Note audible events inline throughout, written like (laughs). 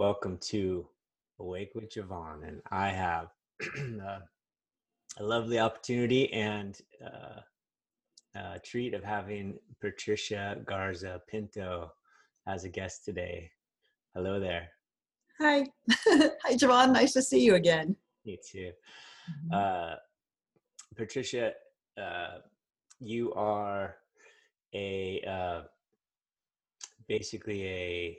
Welcome to Awake with Javon, and I have (clears throat) uh, a lovely opportunity and uh, treat of having Patricia Garza Pinto as a guest today. Hello there. Hi. (laughs) Hi, Javon. Nice to see you again. Me too. Mm-hmm. Uh, Patricia, uh, you are a uh, basically a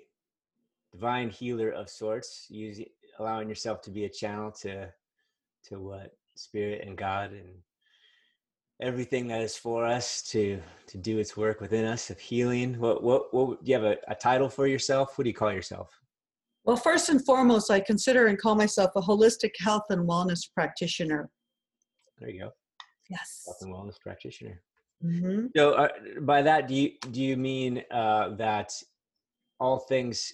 divine healer of sorts, using allowing yourself to be a channel to to what spirit and God and everything that is for us to to do its work within us of healing. What what what do you have a, a title for yourself? What do you call yourself? Well, first and foremost, I consider and call myself a holistic health and wellness practitioner. There you go. Yes. Health and wellness practitioner. Mm-hmm. So, uh, by that, do you do you mean uh, that all things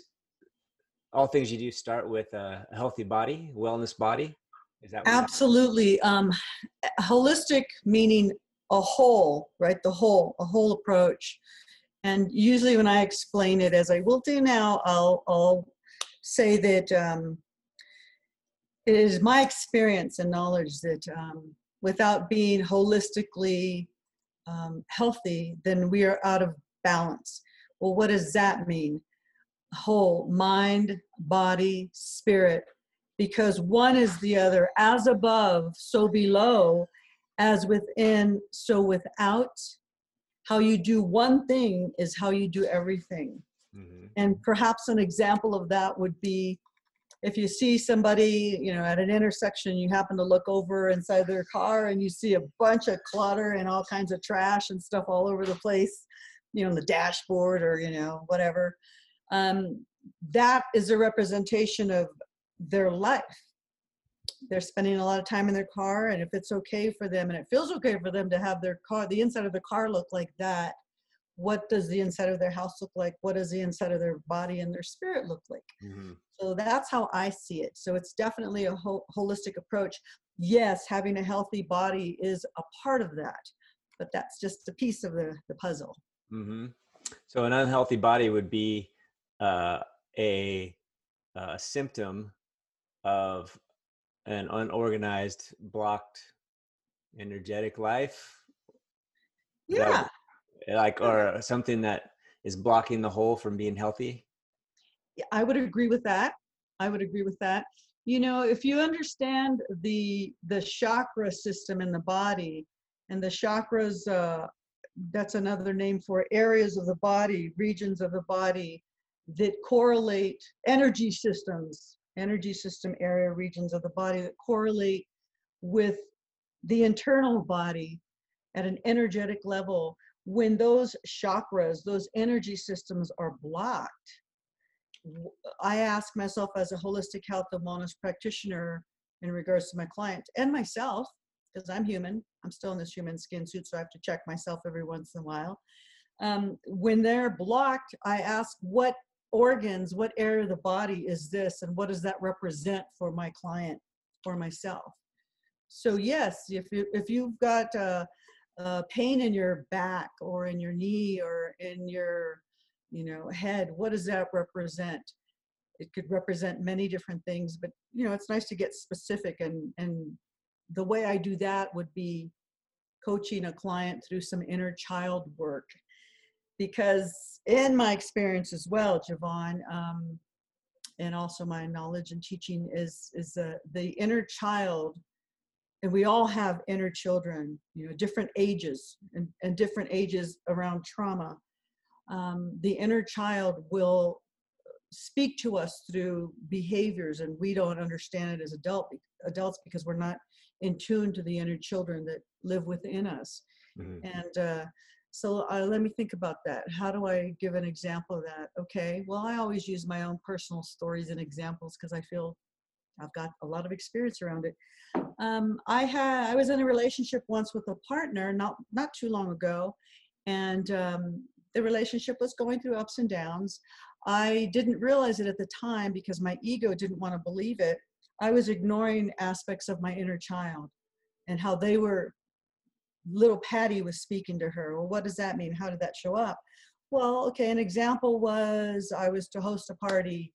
all things you do start with a, healthy body, wellness body? Is that absolutely um, holistic meaning a whole, right? The whole, a whole approach. And usually, when I explain it, as I will do now, I'll, I'll say that um, it is my experience and knowledge that um, without being holistically um, healthy, then we are out of balance. Well, what does that mean? Whole mind, body, spirit, because one is the other. As above, so below, as within, so without. How you do one thing is how you do everything. Mm-hmm. And perhaps an example of that would be if you see somebody, you know, at an intersection, you happen to look over inside their car and you see a bunch of clutter and all kinds of trash and stuff all over the place, you know, on the dashboard or, you know, whatever. Um, that is a representation of their life. They're spending a lot of time in their car, and if it's okay for them and it feels okay for them to have their car, the inside of the car look like that, what does the inside of their house look like what does the inside of their body and their spirit look like mm-hmm. so that's how i see it so it's definitely a ho- holistic approach yes having a healthy body is a part of that but that's just a piece of the, the puzzle mm-hmm. so an unhealthy body would be uh, a, a symptom of an unorganized blocked energetic life yeah. like or something that is blocking the whole from being healthy? Yeah, i would agree with that. I would agree with that. You know if you understand the the chakra system in the body and the chakras uh, that's another name for areas of the body regions of the body that correlate energy systems energy system area regions of the body that correlate with the internal body at an energetic level when those chakras, those energy systems are blocked, I ask myself as a holistic health and wellness practitioner in regards to my client and myself, because I'm human, I'm still in this human skin suit, so I have to check myself every once in a while. Um, when they're blocked, I ask what organs, what area of the body is this, and what does that represent for my client or myself? So yes, if you if you've got uh, uh, pain in your back or in your knee or in your you know head what does that represent it could represent many different things but you know it's nice to get specific and and the way i do that would be coaching a client through some inner child work because in my experience as well javon um, and also my knowledge and teaching is is the the inner child and we all have inner children you know different ages and, and different ages around trauma um, the inner child will speak to us through behaviors and we don't understand it as adult adults because we're not in tune to the inner children that live within us mm-hmm. and uh, so uh, let me think about that how do i give an example of that okay well i always use my own personal stories and examples because i feel I've got a lot of experience around it. Um, I had I was in a relationship once with a partner not not too long ago, and um, the relationship was going through ups and downs. I didn't realize it at the time because my ego didn't want to believe it. I was ignoring aspects of my inner child and how they were. Little Patty was speaking to her. Well, what does that mean? How did that show up? Well, okay, an example was I was to host a party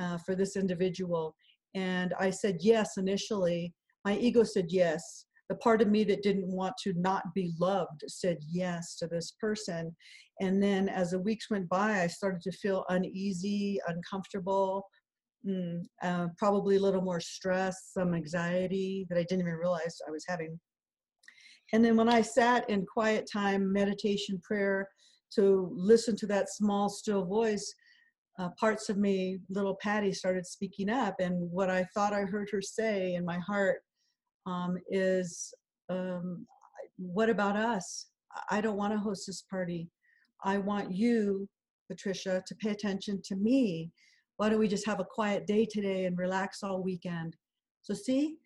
uh, for this individual. And I said yes initially. My ego said yes. The part of me that didn't want to not be loved said yes to this person. And then as the weeks went by, I started to feel uneasy, uncomfortable, mm, uh, probably a little more stress, some anxiety that I didn't even realize I was having. And then when I sat in quiet time, meditation, prayer, to listen to that small, still voice, uh, parts of me, little Patty, started speaking up. And what I thought I heard her say in my heart um, is, um, What about us? I don't want to host this party. I want you, Patricia, to pay attention to me. Why don't we just have a quiet day today and relax all weekend? So, see,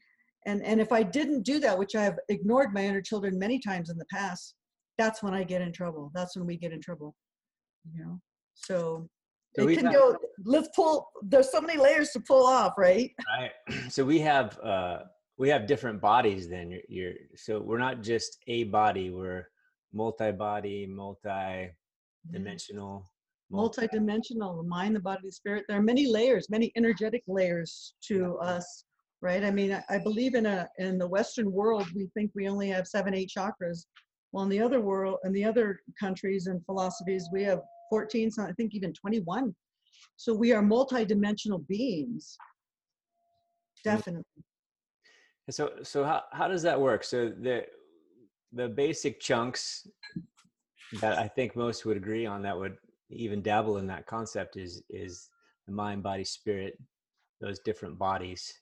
and and if i didn't do that which i have ignored my inner children many times in the past that's when i get in trouble. That's when we get in trouble you know? So, so it can go let's pull there's so many layers to pull off right? Right. (clears throat) So we have uh we have different bodies then. You're, you're so we're not just a body we're multi-body multi-dimensional multi-dimensional the mind the body the spirit. There are many layers many energetic layers to us right? I mean, I believe in a in the Western world, we think we only have seven, eight chakras. Well, in the other world, in the other countries and philosophies, we have 14, so I think even 21. So we are multi-dimensional beings. Mm. Definitely. So, so how how does that work? So the the basic chunks that I think most would agree on that would even dabble in that concept is is the mind, body, spirit, those different bodies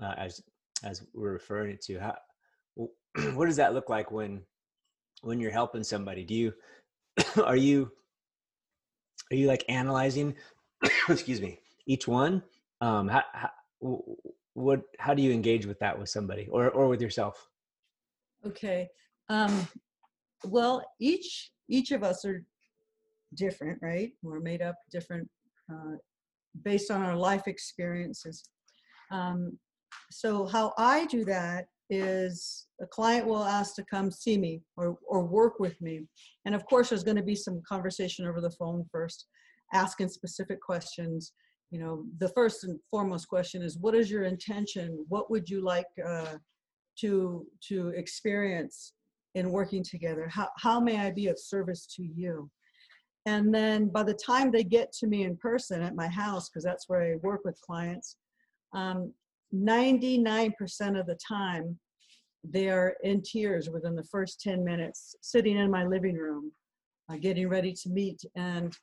uh, as as we're referring it to how (clears throat) what does that look like when when you're helping somebody? Do you (coughs) are you are you like analyzing (coughs) excuse me each one? Um how, how what how do you engage with that with somebody or or with yourself? Okay um well each each of us are different right? We're made up different uh, based on our life experiences. Um, so how I do that is a client will ask to come see me or, or work with me. And of course, there's going to be some conversation over the phone first, asking specific questions. You know, the first and foremost question is, what is your intention? What would you like uh, to to experience in working together? How how may I be of service to you? And then by the time they get to me in person at my house, because that's where I work with clients, um, 99% of the time, they're in tears within the first 10 minutes, sitting in my living room, uh, getting ready to meet. And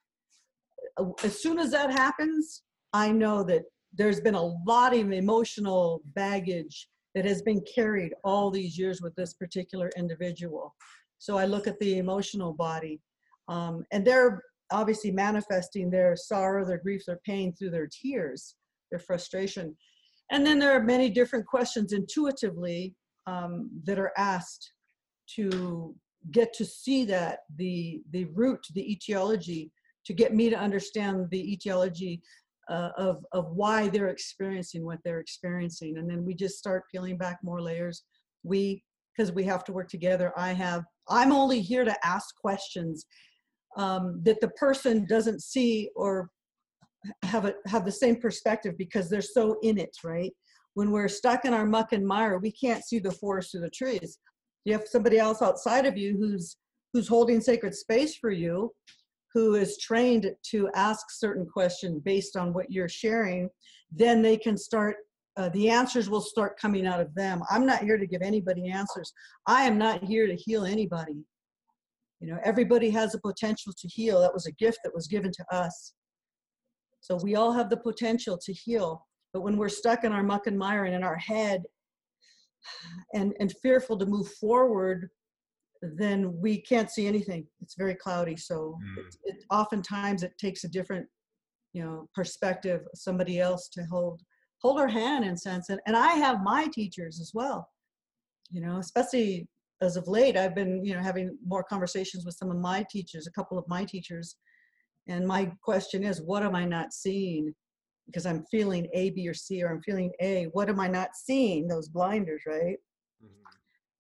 uh, as soon as that happens, I know that there's been a lot of emotional baggage that has been carried all these years with this particular individual. So I look at the emotional body, um, and they're obviously manifesting their sorrow, their grief, their pain through their tears, their frustration. And then there are many different questions intuitively um, that are asked to get to see that the the root, the etiology, to get me to understand the etiology uh, of of why they're experiencing what they're experiencing, and then we just start peeling back more layers. We because we have to work together. I have I'm only here to ask questions um, that the person doesn't see or have a have the same perspective because they're so in it, right? When we're stuck in our muck and mire, we can't see the forest or the trees. You have somebody else outside of you who's who's holding sacred space for you, who is trained to ask certain questions based on what you're sharing, then they can start uh, the answers will start coming out of them. I'm not here to give anybody answers. I am not here to heal anybody. You know, everybody has a potential to heal. That was a gift that was given to us. So we all have the potential to heal. But when we're stuck in our muck and mire and in our head and, and fearful to move forward, then we can't see anything. It's very cloudy. So mm. it, it, oftentimes it takes a different, you know, perspective, somebody else to hold hold our hand in sense. And, and I have my teachers as well, you know, especially as of late, I've been, you know, having more conversations with some of my teachers, a couple of my teachers, and my question is, what am I not seeing? Because I'm feeling A, B, or C, or I'm feeling A. What am I not seeing? Those blinders, right? Mm-hmm.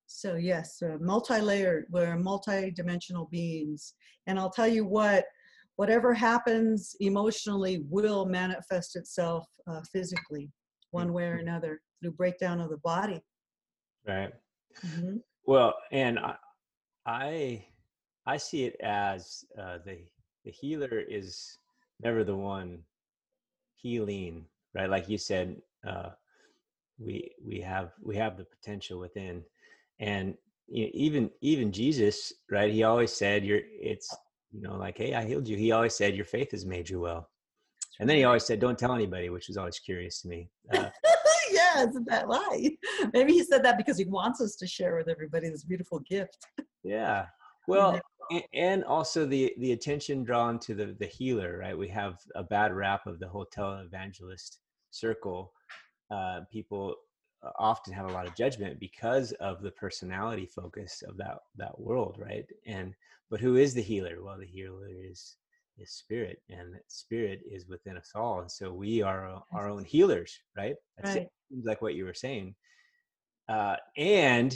So yes, uh, multi-layered. We're multi-dimensional beings, and I'll tell you what. whatever happens emotionally will manifest itself uh, physically, one way or another, through breakdown of the body. Right. Mhm. Well, and I, I, I see it as uh, the the healer is never the one healing, right? Like you said, uh, we we have we have the potential within, and you know, even even Jesus, right? He always said, "You're it's you know like, hey, I healed you." He always said, "Your faith has made you well," and then he always said, "Don't tell anybody," which was always curious to me. Uh, (laughs) yeah, isn't that right? Maybe he said that because he wants us to share with everybody this beautiful gift. yeah. Well, and also the the attention drawn to the the healer right? We have a bad rap of the hotel evangelist circle. Uh people uh, often have a lot of judgment because of the personality focus of that that world right? And but who is the healer? Well the healer is is spirit and spirit is within us all and so we are our- own healers right? That's. Right. seems like what you were saying. Uh and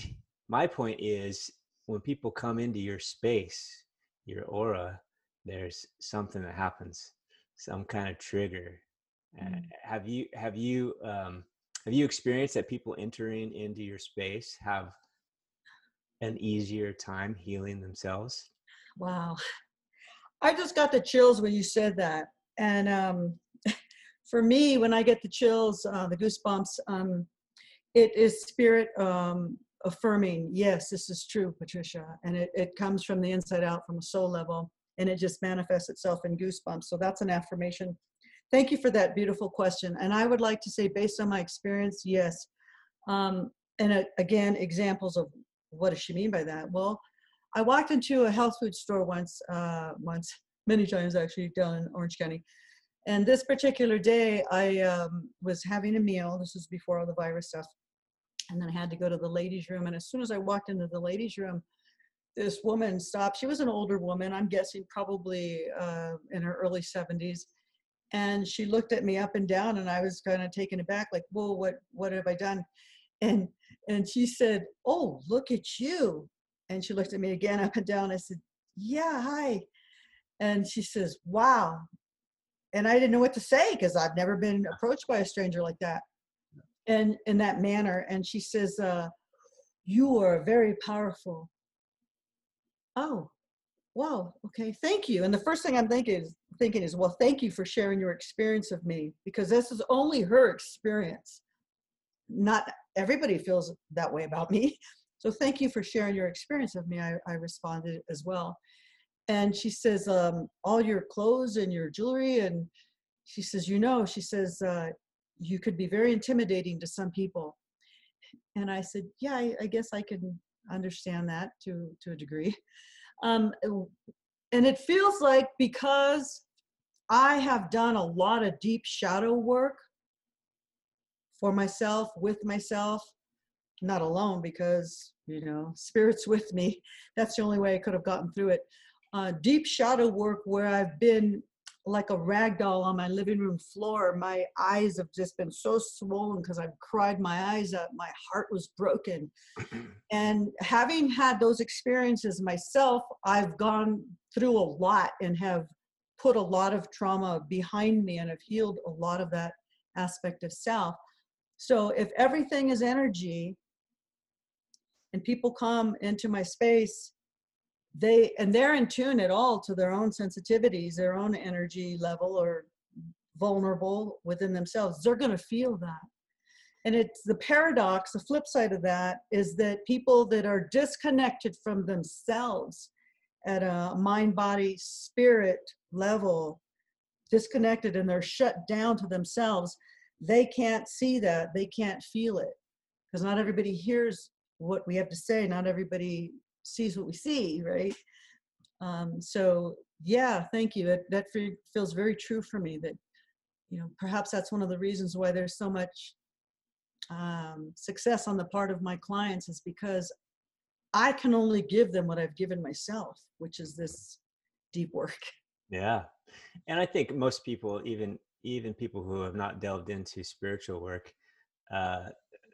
my point is when people come into your space, your aura, there's something that happens, some kind of trigger. Uh, Mm. have you have you um, have you experienced that people entering into your space have an easier time healing themselves? Wow. I just got the chills when you said that. And um, (laughs) for me, when I get the chills, uh, the goosebumps, um, it is spirit um, affirming, yes, this is true, Patricia. And it, it comes from the inside out, from a soul level, and it just manifests itself in goosebumps. So that's an affirmation. Thank you for that beautiful question. And I would like to say, based on my experience, yes. Um, and uh, again, examples of what does she mean by that? Well, I walked into a health food store once, uh, once, many times actually, down in Orange County. And this particular day, I um, was having a meal. This was before all the virus stuff. And then I had to go to the ladies' room. And as soon as I walked into the ladies' room, this woman stopped. She was an older woman, I'm guessing probably uh, in her early 70s. And she looked at me up and down, and I was kind of taken aback, like, "Whoa, what, what have I done?" And and she said, "Oh, look at you!" And she looked at me again up and down. I said, Yeah, hi. And she says, Wow. And I didn't know what to say because I've never been approached by a stranger like that and in that manner. And she says, uh, You are very powerful. Oh, wow. Okay. Thank you. And the first thing I'm thinking is, thinking is, Well, thank you for sharing your experience of me because this is only her experience. Not everybody feels that way about me. (laughs) So thank you for sharing your experience of me. I, I responded as well. And she says, um, all your clothes and your jewelry. And she says, you know, she says, uh, you could be very intimidating to some people. And I said, yeah, I, I guess I can understand that to, to a degree. (laughs) Um, and it feels like because I have done a lot of deep shadow work for myself, with myself, not alone because you know (laughs) spirits with me that's the only way i could have gotten through it uh, deep shadow work where i've been like a rag doll on my living room floor. My eyes have just been so swollen because i've cried my eyes out. My heart was broken. (clears throat) And having had those experiences myself i've gone through a lot and have put a lot of trauma behind me and have healed a lot of that aspect of self. So if everything is energy and people come into my space they and they're in tune at all to their own sensitivities their own energy level or vulnerable within themselves. They're going to feel that. And it's the paradox the flip side of that is that people that are disconnected from themselves at a mind body spirit level disconnected and they're shut down to themselves they can't see that they can't feel it. Because not everybody hears what we have to say not everybody sees what we see right? Um, so yeah thank you. That, that feels very true for me that you know perhaps that's one of the reasons why there's so much um, success on the part of my clients is because i can only give them what i've given myself which is this deep work. (laughs) Yeah. And I think most people, even even people who have not delved into spiritual work, uh,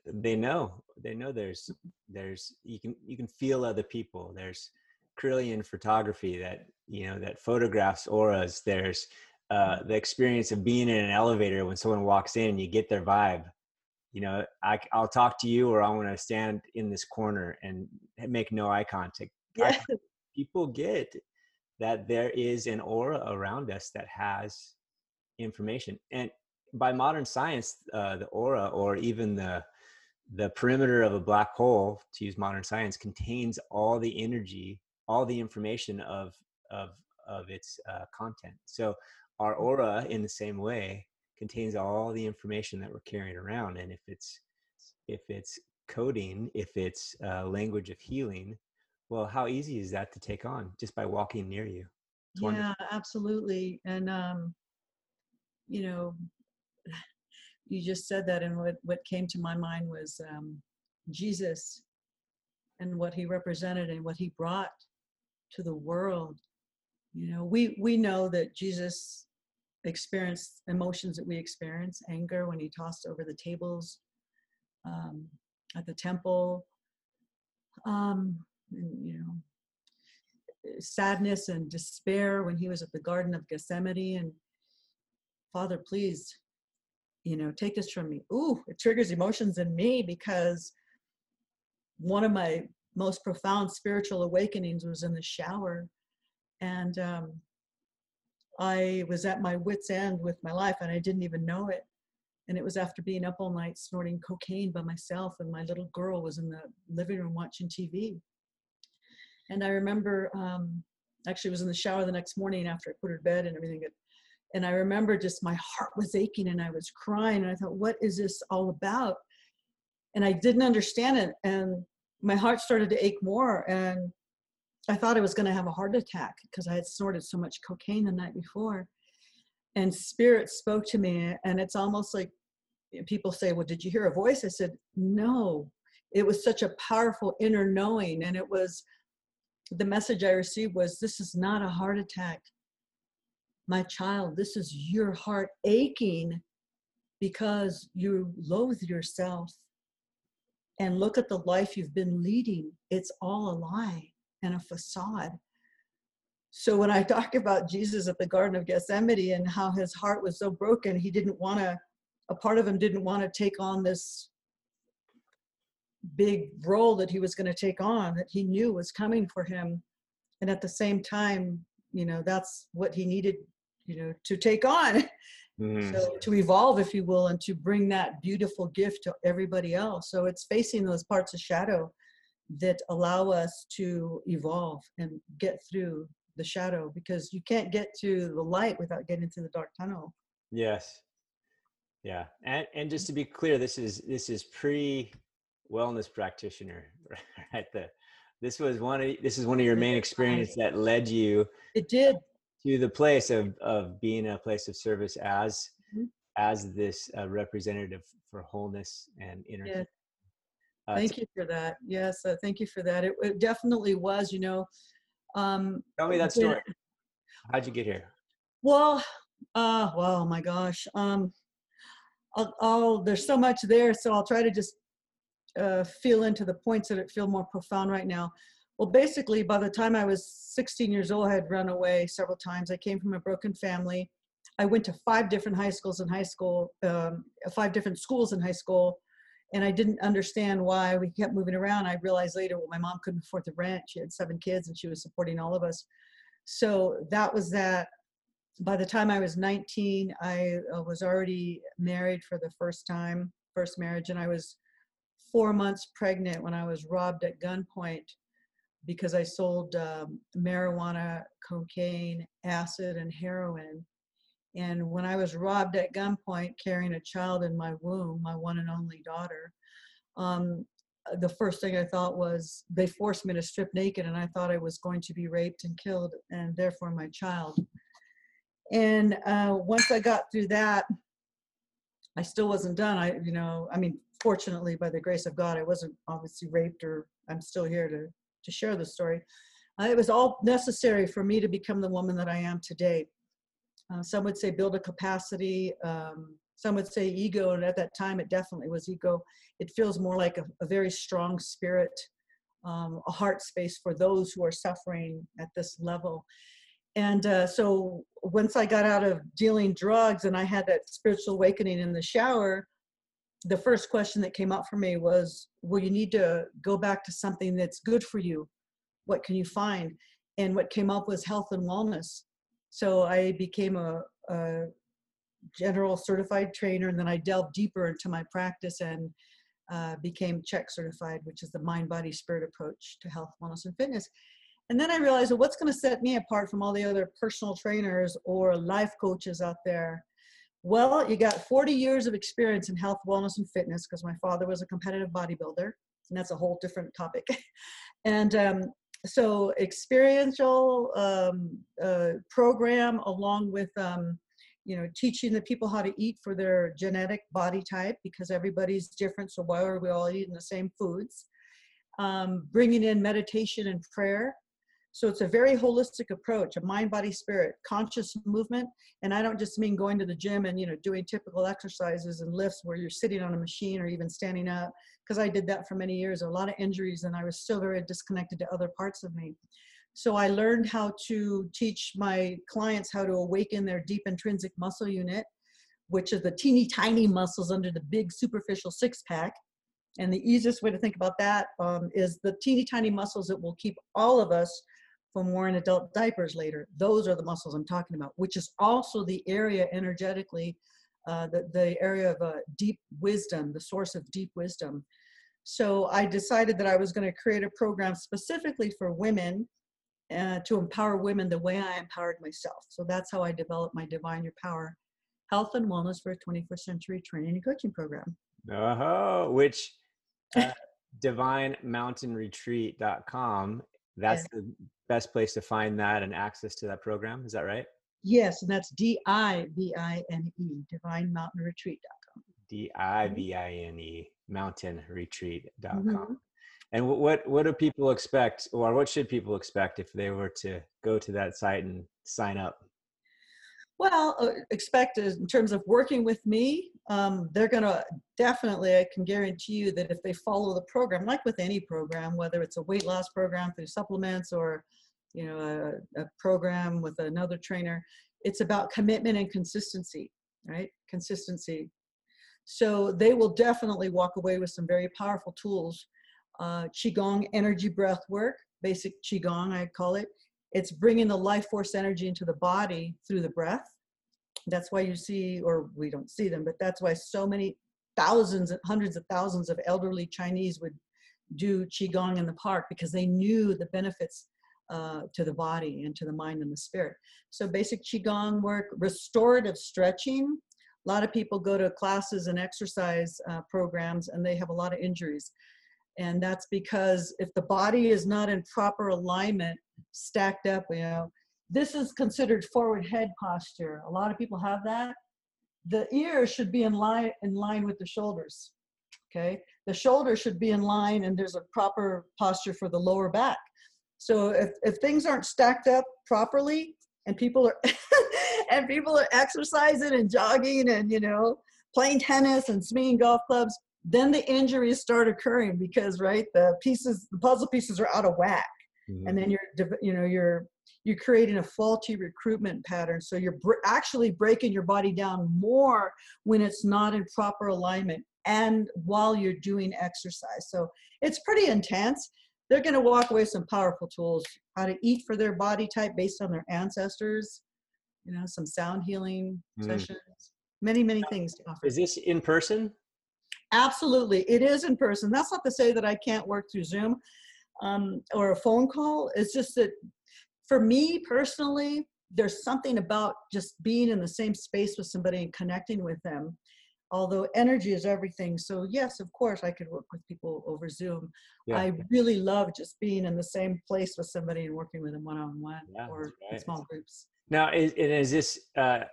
they know they know there's there's you can you can feel other people. There's Kirlian photography that you know that photographs auras. There's uh, the experience of being in an elevator when someone walks in, and you get their vibe. You know, I, I'll talk to you, or I want to stand in this corner and make no eye contact. Yeah. I, people get that there is an aura around us that has information, and by modern science, uh, the aura or even the the perimeter of a black hole, to use modern science, contains all the energy, all the information of of of its uh, content. So our aura, in the same way, contains all the information that we're carrying around. And if it's if it's coding, if it's uh, language of healing, well, how easy is that to take on just by walking near you? It's yeah, wonderful. absolutely. And um, you know, you just said that, and what what came to my mind was um, Jesus and what he represented and what he brought to the world. You know, we we know that Jesus experienced emotions that we experience, anger when he tossed over the tables um, at the temple, um, and, you know, sadness and despair when he was at the Garden of Gethsemane and Father, please you know, take this from me. Ooh, it triggers emotions in me because one of my most profound spiritual awakenings was in the shower. And um, I was at my wits' end with my life and I didn't even know it. And it was after being up all night snorting cocaine by myself, and my little girl was in the living room watching TV. And I remember, um, actually, was in the shower the next morning after I put her to bed and everything. Had and I remember just my heart was aching and I was crying and I thought, what is this all about? And I didn't understand it. And my heart started to ache more. And I thought I was going to have a heart attack because I had snorted so much cocaine the night before. And spirit spoke to me. And it's almost like people say, well, did you hear a voice? I said, no. It was such a powerful inner knowing. And it was the message I received was, this is not a heart attack my child, this is your heart aching because you loathe yourself. And look at the life you've been leading. It's all a lie and a facade. So when I talk about Jesus at the Garden of Gethsemane and how his heart was so broken, he didn't want to, a part of him didn't want to take on this big role that he was going to take on that he knew was coming for him. And at the same time, you know, that's what he needed you know to take on mm-hmm. so to evolve if you will and to bring that beautiful gift to everybody else. So it's facing those parts of shadow that allow us to evolve and get through the shadow because you can't get to the light without getting to the dark tunnel. Yes. Yeah and and just to be clear this is this is pre wellness practitioner (laughs) right? The this was one of this is one of your main experiences that led you it did to the place of of being a place of service as mm-hmm. as this uh, representative for wholeness and inner yeah. Uh, thank you for that. Yes uh, thank you for that. It, it, definitely was you know um tell me that story. How'd you get here? Well uh well my gosh um I'll, I'll there's so much there so i'll try to just uh, feel into the points that feel more profound right now well, basically, by the time I was 16 years old, I had run away several times. I came from a broken family. I went to five different high schools in high school, um, five different schools in high school, and I didn't understand why we kept moving around. I realized later, well, my mom couldn't afford the rent. She had seven kids, and she was supporting all of us. So that was that. By the time I was 19, I uh, was already married for the first time, first marriage, and I was four months pregnant when I was robbed at gunpoint because I sold um, marijuana, cocaine, acid, and heroin. And when I was robbed at gunpoint carrying a child in my womb, my one and only daughter, um, the first thing I thought was they forced me to strip naked, and I thought I was going to be raped and killed, and therefore my child. And uh, once I got through that, I still wasn't done. I, you know, I mean, fortunately, by the grace of God, I wasn't obviously raped, or I'm still here to to share the story. Uh, it was all necessary for me to become the woman that I am today. Uh, some would say build a capacity. Um, some would say ego, and at that time it definitely was ego. It feels more like a, a very strong spirit um, a heart space for those who are suffering at this level. And uh, so once I got out of dealing drugs and I had that spiritual awakening in the shower, the first question that came up for me was, well, you need to go back to something that's good for you. What can you find? And what came up was health and wellness. So I became a, a general certified trainer, and then I delved deeper into my practice and uh, became CHEK certified, which is the mind, body, spirit approach to health, wellness, and fitness. And then I realized, well, what's going to set me apart from all the other personal trainers or life coaches out there? Well, you got 40 years of experience in health, wellness, and fitness because my father was a competitive bodybuilder, and that's a whole different topic. (laughs) and um, so, experiential um, uh, program along with um, you know, teaching the people how to eat for their genetic body type because everybody's different. So why are we all eating the same foods? Um, bringing in meditation and prayer. So it's a very holistic approach, a mind, body, spirit, conscious movement. And I don't just mean going to the gym and, you know, doing typical exercises and lifts where you're sitting on a machine or even standing up, because I did that for many years, a lot of injuries, and I was still very disconnected to other parts of me. So I learned how to teach my clients how to awaken their deep intrinsic muscle unit, which are the teeny tiny muscles under the big superficial six pack. And the easiest way to think about that um, is the teeny tiny muscles that will keep all of us from wearing adult diapers later. Those are the muscles I'm talking about, which is also the area energetically, uh, the, the area of uh, deep wisdom, the source of deep wisdom. So I decided that I was going to create a program specifically for women uh, to empower women the way I empowered myself. So that's how I developed my Divine Your Power Health and Wellness for a 21st Century Training and Coaching Program. Oh, which uh, (laughs) divinemountainretreat.com. That's yeah. the best place to find that and access to that program. Is that right? Yes, and that's D I V I N E, divinemountainretreat.com. D I V I N E, mountainretreat.com. Mm-hmm. And what what do people expect, or what should people expect if they were to go to that site and sign up? Well, uh, expect in terms of working with me, um, they're going to definitely. I can guarantee you that if they follow the program, like with any program, whether it's a weight loss program through supplements or you know a, a program with another trainer, it's about commitment and consistency, right? Consistency. So they will definitely walk away with some very powerful tools uh, qigong energy breath work basic qigong i call it it's bringing the life force energy into the body through the breath. That's why you see or we don't see them but that's why so many thousands and hundreds of thousands of elderly chinese would do qigong in the park because they knew the benefits uh, to the body and to the mind and the spirit. So basic qigong work restorative stretching. A lot of people go to classes and exercise uh, programs and they have a lot of injuries and that's because if the body is not in proper alignment stacked up you know this is considered forward head posture. A lot of people have that. The ears should be in line in line with the shoulders okay? The shoulders should be in line and there's a proper posture for the lower back. So if, if things aren't stacked up properly and people are (laughs) and people are exercising and jogging and you know playing tennis and swinging golf clubs then the injuries start occurring because right the pieces the puzzle pieces are out of whack. Mm-hmm. and then you're you know you're you're creating a faulty recruitment pattern. So you're br- actually breaking your body down more when it's not in proper alignment and while you're doing exercise. So it's pretty intense. They're going to walk away with some powerful tools how to eat for their body type based on their ancestors you know some sound healing mm. sessions many many things to offer. is this in person Absolutely, it is in person. That's not to say that I can't work through Zoom um, or a phone call. It's just that for me personally, there's something about just being in the same space with somebody and connecting with them. Although energy is everything. So, yes, of course, I could work with people over Zoom. Yeah. I really love just being in the same place with somebody and working with them one on one or right. small groups. Now, is, is this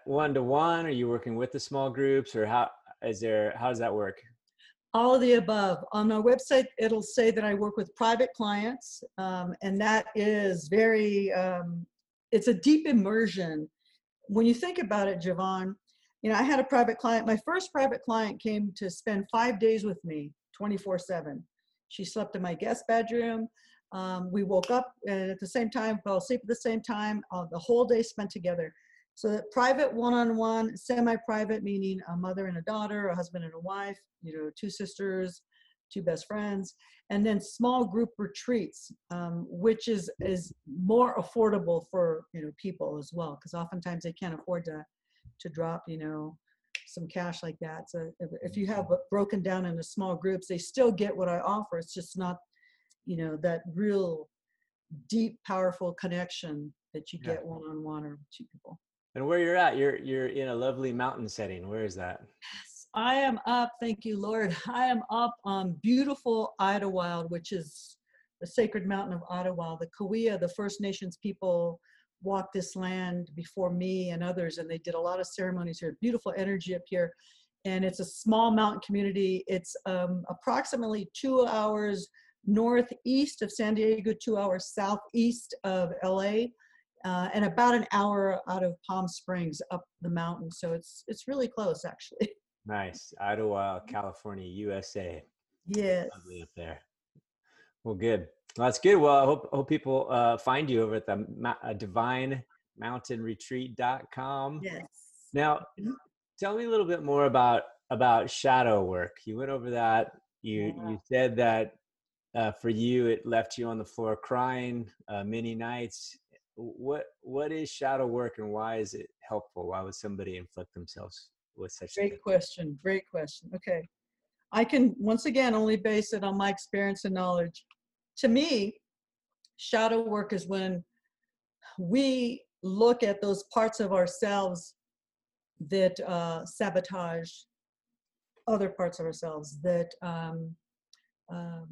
one to one? Are you working with the small groups, or how is there? How does that work? All of the above. On my website, it'll say that I work with private clients, um, and that is very, um, it's a deep immersion. When you think about it, Javon, you know, I had a private client. My first private client came to spend five days with me, 24 7. She slept in my guest bedroom. Um, we woke up and at the same time, fell asleep at the same time. Uh, the whole day spent together. So that private one-on-one, semi-private, meaning a mother and a daughter, a husband and a wife, you know, two sisters, two best friends, and then small group retreats, um, which is is more affordable for you know people as well, because oftentimes they can't afford to to drop you know some cash like that. So if, you have broken down into small groups, they still get what I offer. It's just not you know that real deep, powerful connection that you Yeah. get one on one or two people. And where you're at, you're you're in a lovely mountain setting. Where is that? Yes, I am up. Thank you, Lord. (laughs) I am up on beautiful Idyllwild, which is the sacred mountain of Idyllwild. The Cahuilla, the First Nations people, walked this land before me and others, and they did a lot of ceremonies here. Beautiful energy up here. And it's a small mountain community. It's um, approximately two hours northeast of San Diego, two hours southeast of LA uh, and about an hour out of Palm Springs up the mountain. So it's it's really close, actually. (laughs) Nice, Idyllwild, California, USA. Yes. Lovely up there. Well, good. Well, that's good. Well, I hope hope people uh, find you over at the Ma- uh, divinemountainretreat.com. Yes. Now, Mhm. tell me a little bit more about about shadow work. You went over that. You Yeah. you said that uh, for you it left you on the floor crying uh, many nights. What what is shadow work and why is it helpful? Why would somebody inflict themselves with such? a? Great question. Great question. Okay. I can once again only base it on my experience and knowledge. To me, shadow work is when we look at those parts of ourselves that uh, sabotage other parts of ourselves that um, um,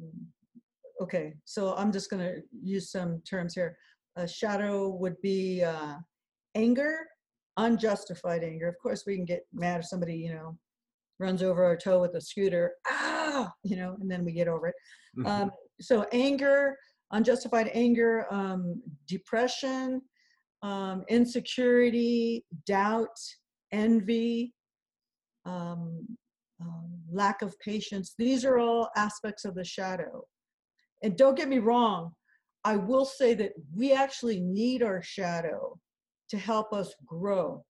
okay so i'm just going to use some terms here a shadow would be uh, anger unjustified anger. Of course we can get mad if somebody you know runs over our toe with a scooter ah you know and then we get over it. Mhm. um, so anger unjustified anger um, depression um, insecurity doubt envy um, um, lack of patience. These are all aspects of the shadow. And don't get me wrong i will say that we actually need our shadow to help us grow.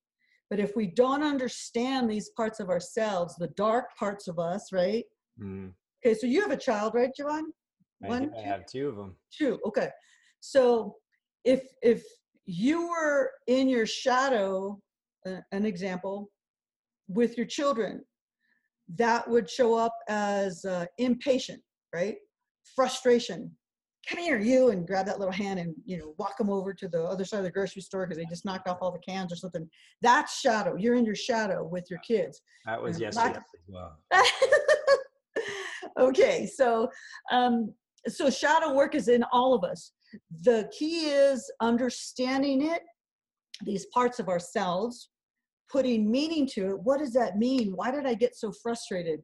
But if we don't understand these parts of ourselves the dark parts of us right? Mhm. okay so you have a child right Javon? I, One, do- I have two of them. two okay. So if if you were in your shadow uh, an example with your children that would show up as uh, impatient right? Frustration come here you and grab that little hand and you know walk them over to the other side of the grocery store because they just knocked off all the cans or something. That's shadow you're in your shadow with your kids. That was yesterday as well. (laughs) okay so um so shadow work is in all of us. The key is understanding it these parts of ourselves putting meaning to it. What does that mean? Why did i get so frustrated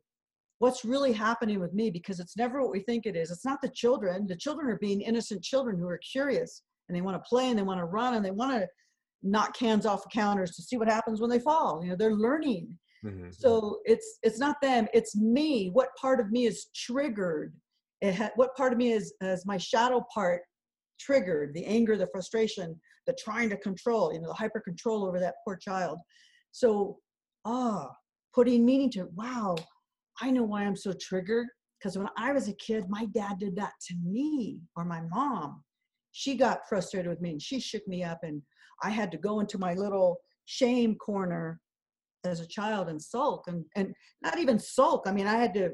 what's really happening with me because it's never what we think it is. It's not the children. The children are being innocent children who are curious and they want to play and they want to run and they want to knock cans off of counters to see what happens when they fall. You know they're learning. Mhm. so it's it's not them it's me. What part of me is triggered? It ha- what part of me is as my shadow part triggered? The anger the frustration the trying to control you know the hyper control over that poor child. So ah putting meaning to wow i know why i'm so triggered because when i was a kid my dad did that to me or my mom. She got frustrated with me and she shook me up and i had to go into my little shame corner as a child and sulk and and not even sulk i mean i had to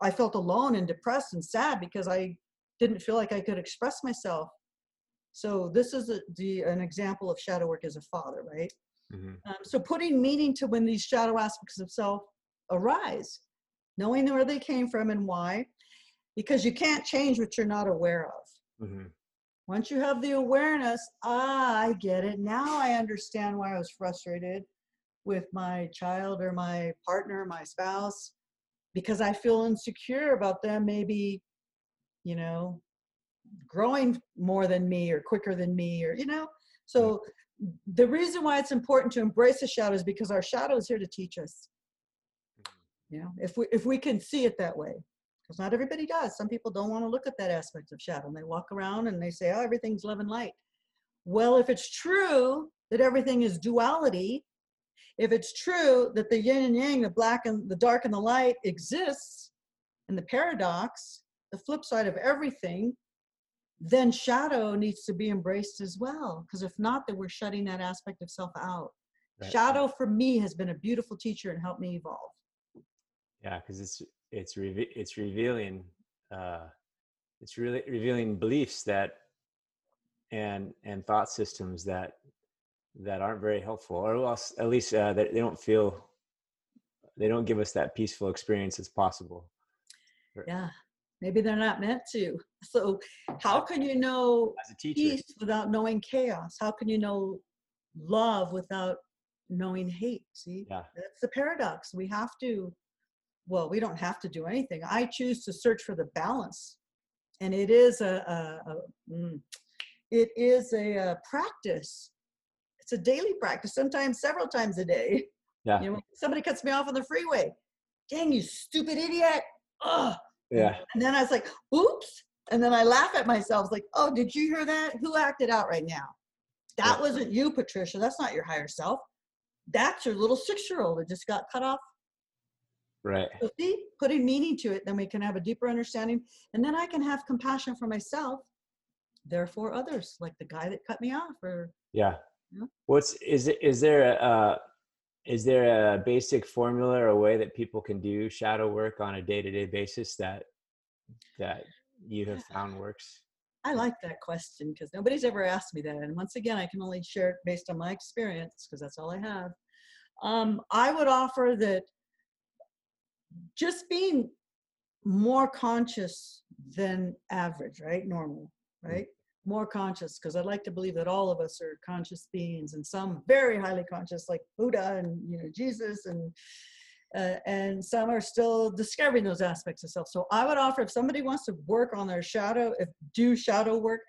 i felt alone and depressed and sad because i didn't feel like i could express myself. So this is a, the an example of shadow work as a father right? Mhm. um, so putting meaning to when these shadow aspects of self arise knowing where they came from and why because you can't change what you're not aware of Mhm. once you have the awareness, ah, I get it. Now I understand why I was frustrated with my child or my partner, my spouse, because I feel insecure about them maybe, you know, growing more than me or quicker than me or, you know. So the reason why it's important to embrace the shadow is because our shadow is here to teach us. You know, if we if we can see it that way. because not everybody does. Some people don't want to look at that aspect of shadow and they walk around and they say, oh, everything's love and light. Well, if it's true that everything is duality, if it's true that the yin and yang, the black and the dark and the light exists, and the paradox, the flip side of everything, then shadow needs to be embraced as well. Because if not, then we're shutting that aspect of self out. Right. Shadow for me has been a beautiful teacher and helped me evolve. Yeah, because it's it's re- it's revealing uh, it's really revealing beliefs that and and thought systems that that aren't very helpful, or else at least uh, that they don't feel they don't give us that peaceful experience as possible. Yeah, maybe they're not meant to. (laughs) So, how can you know peace without knowing chaos? How can you know love without knowing hate? See, yeah. that's the paradox. We have to. Well, we don't have to do anything. I choose to search for the balance, and it is a, a, a mm, it is a, a practice it's a daily practice, sometimes several times a day. Yeah. You know, somebody cuts me off on the freeway. Dang, you stupid idiot. Ugh. Yeah. And then I was like, oops. And then I laugh at myself, like, oh, did you hear that? Who acted out right now? That yeah. wasn't you, Patricia. That's not your higher self. That's your little six year old that just got cut off. Right. So see, putting meaning to it, then we can have a deeper understanding. And then I can have compassion for myself, therefore others, like the guy that cut me off or yeah What's is it? Is there a is there a basic formula or a way that people can do shadow work on a day to day basis that that you have (sighs) found works? I like that question because nobody's ever asked me that, and once again, I can only share it based on my experience because that's all I have. Um, I would offer that just being more conscious than average, right? Normal, mm. right? more conscious because I'd like to believe that all of us are conscious beings and some very highly conscious like Buddha and you know Jesus and uh, and some are still discovering those aspects of self. So I would offer if somebody wants to work on their shadow, if do shadow work,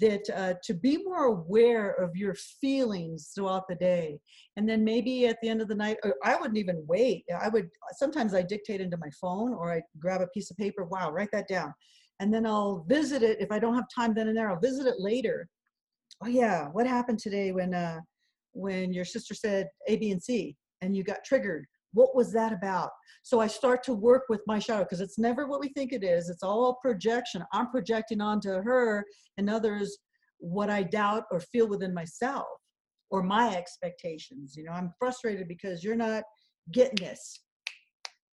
that uh, to be more aware of your feelings throughout the day, and then maybe at the end of the night, I wouldn't even wait. I would sometimes I dictate into my phone or I grab a piece of paper. Wow, write that down and then I'll visit it if I don't have time then and there. I'll visit it later. Oh yeah, what happened today when uh, when your sister said A, B, and C, and you got triggered? What was that about? So I start to work with my shadow because it's never what we think it is. It's all projection. I'm projecting onto her and others what I doubt or feel within myself or my expectations. You know, I'm frustrated because you're not getting this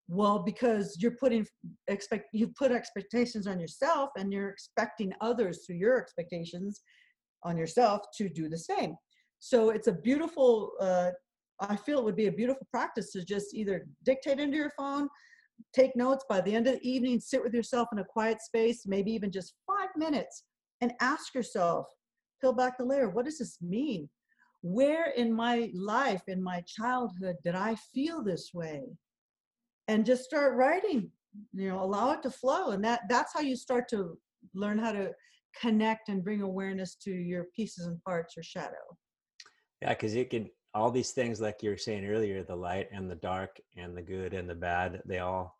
well because you're putting expect you put expectations on yourself and you're expecting others through your expectations on yourself to do the same so it's a beautiful uh, i feel it would be a beautiful practice to just either dictate into your phone take notes by the end of the evening sit with yourself in a quiet space maybe even just five minutes and ask yourself peel back the layer what does this mean? Where in my life in my childhood did i feel this way? And just start writing you know allow it to flow and that that's how you start to learn how to connect and bring awareness to your pieces and parts or shadow. Yeah because it can all these things like you were saying earlier the light and the dark and the good and the bad they all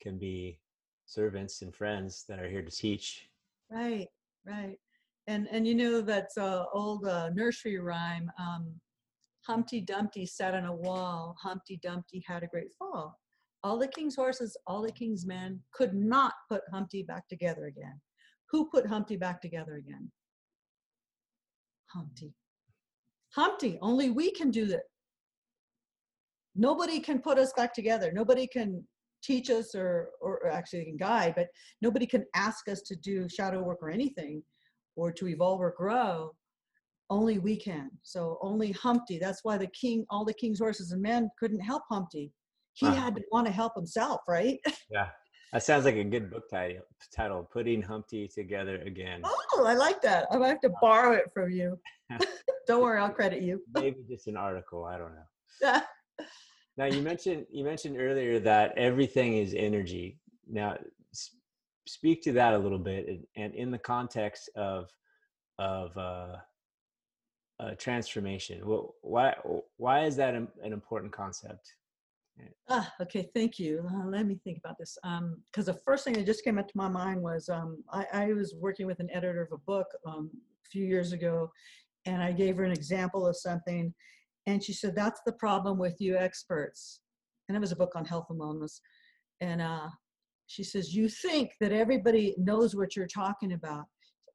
can be servants and friends that are here to teach right right and and you know that's a old uh, nursery rhyme um, humpty dumpty sat on a wall humpty dumpty had a great fall all the king's horses, all the king's men could not put Humpty back together again. Who put Humpty back together again? Humpty. Humpty, only we can do that. Nobody can put us back together. Nobody can teach us or, or actually can guide, but nobody can ask us to do shadow work or anything or to evolve or grow. Only we can. So only Humpty. That's why the king, all the king's horses and men couldn't help Humpty he had to want to help himself, right? (laughs) Yeah. That sounds like a good book title. Title: Putting Humpty Together Again. Oh, I like that. I might have to borrow it from you. (laughs) (laughs) don't worry, I'll credit you. (laughs) Maybe just an article. I don't know. Yeah. now you mentioned you mentioned earlier that everything is energy. Now, speak to that a little bit, and, and in the context of of uh, uh, transformation. Well, why why is that an important concept? Ah, okay, thank you. Uh, let me think about this. Because the first thing that just came up to my mind was um, I, I was working with an editor of a book um, a few years ago, and I gave her an example of something, and she said, "That's the problem with you experts." And it was a book on health and wellness, and uh, she says, "You think that everybody knows what you're talking about.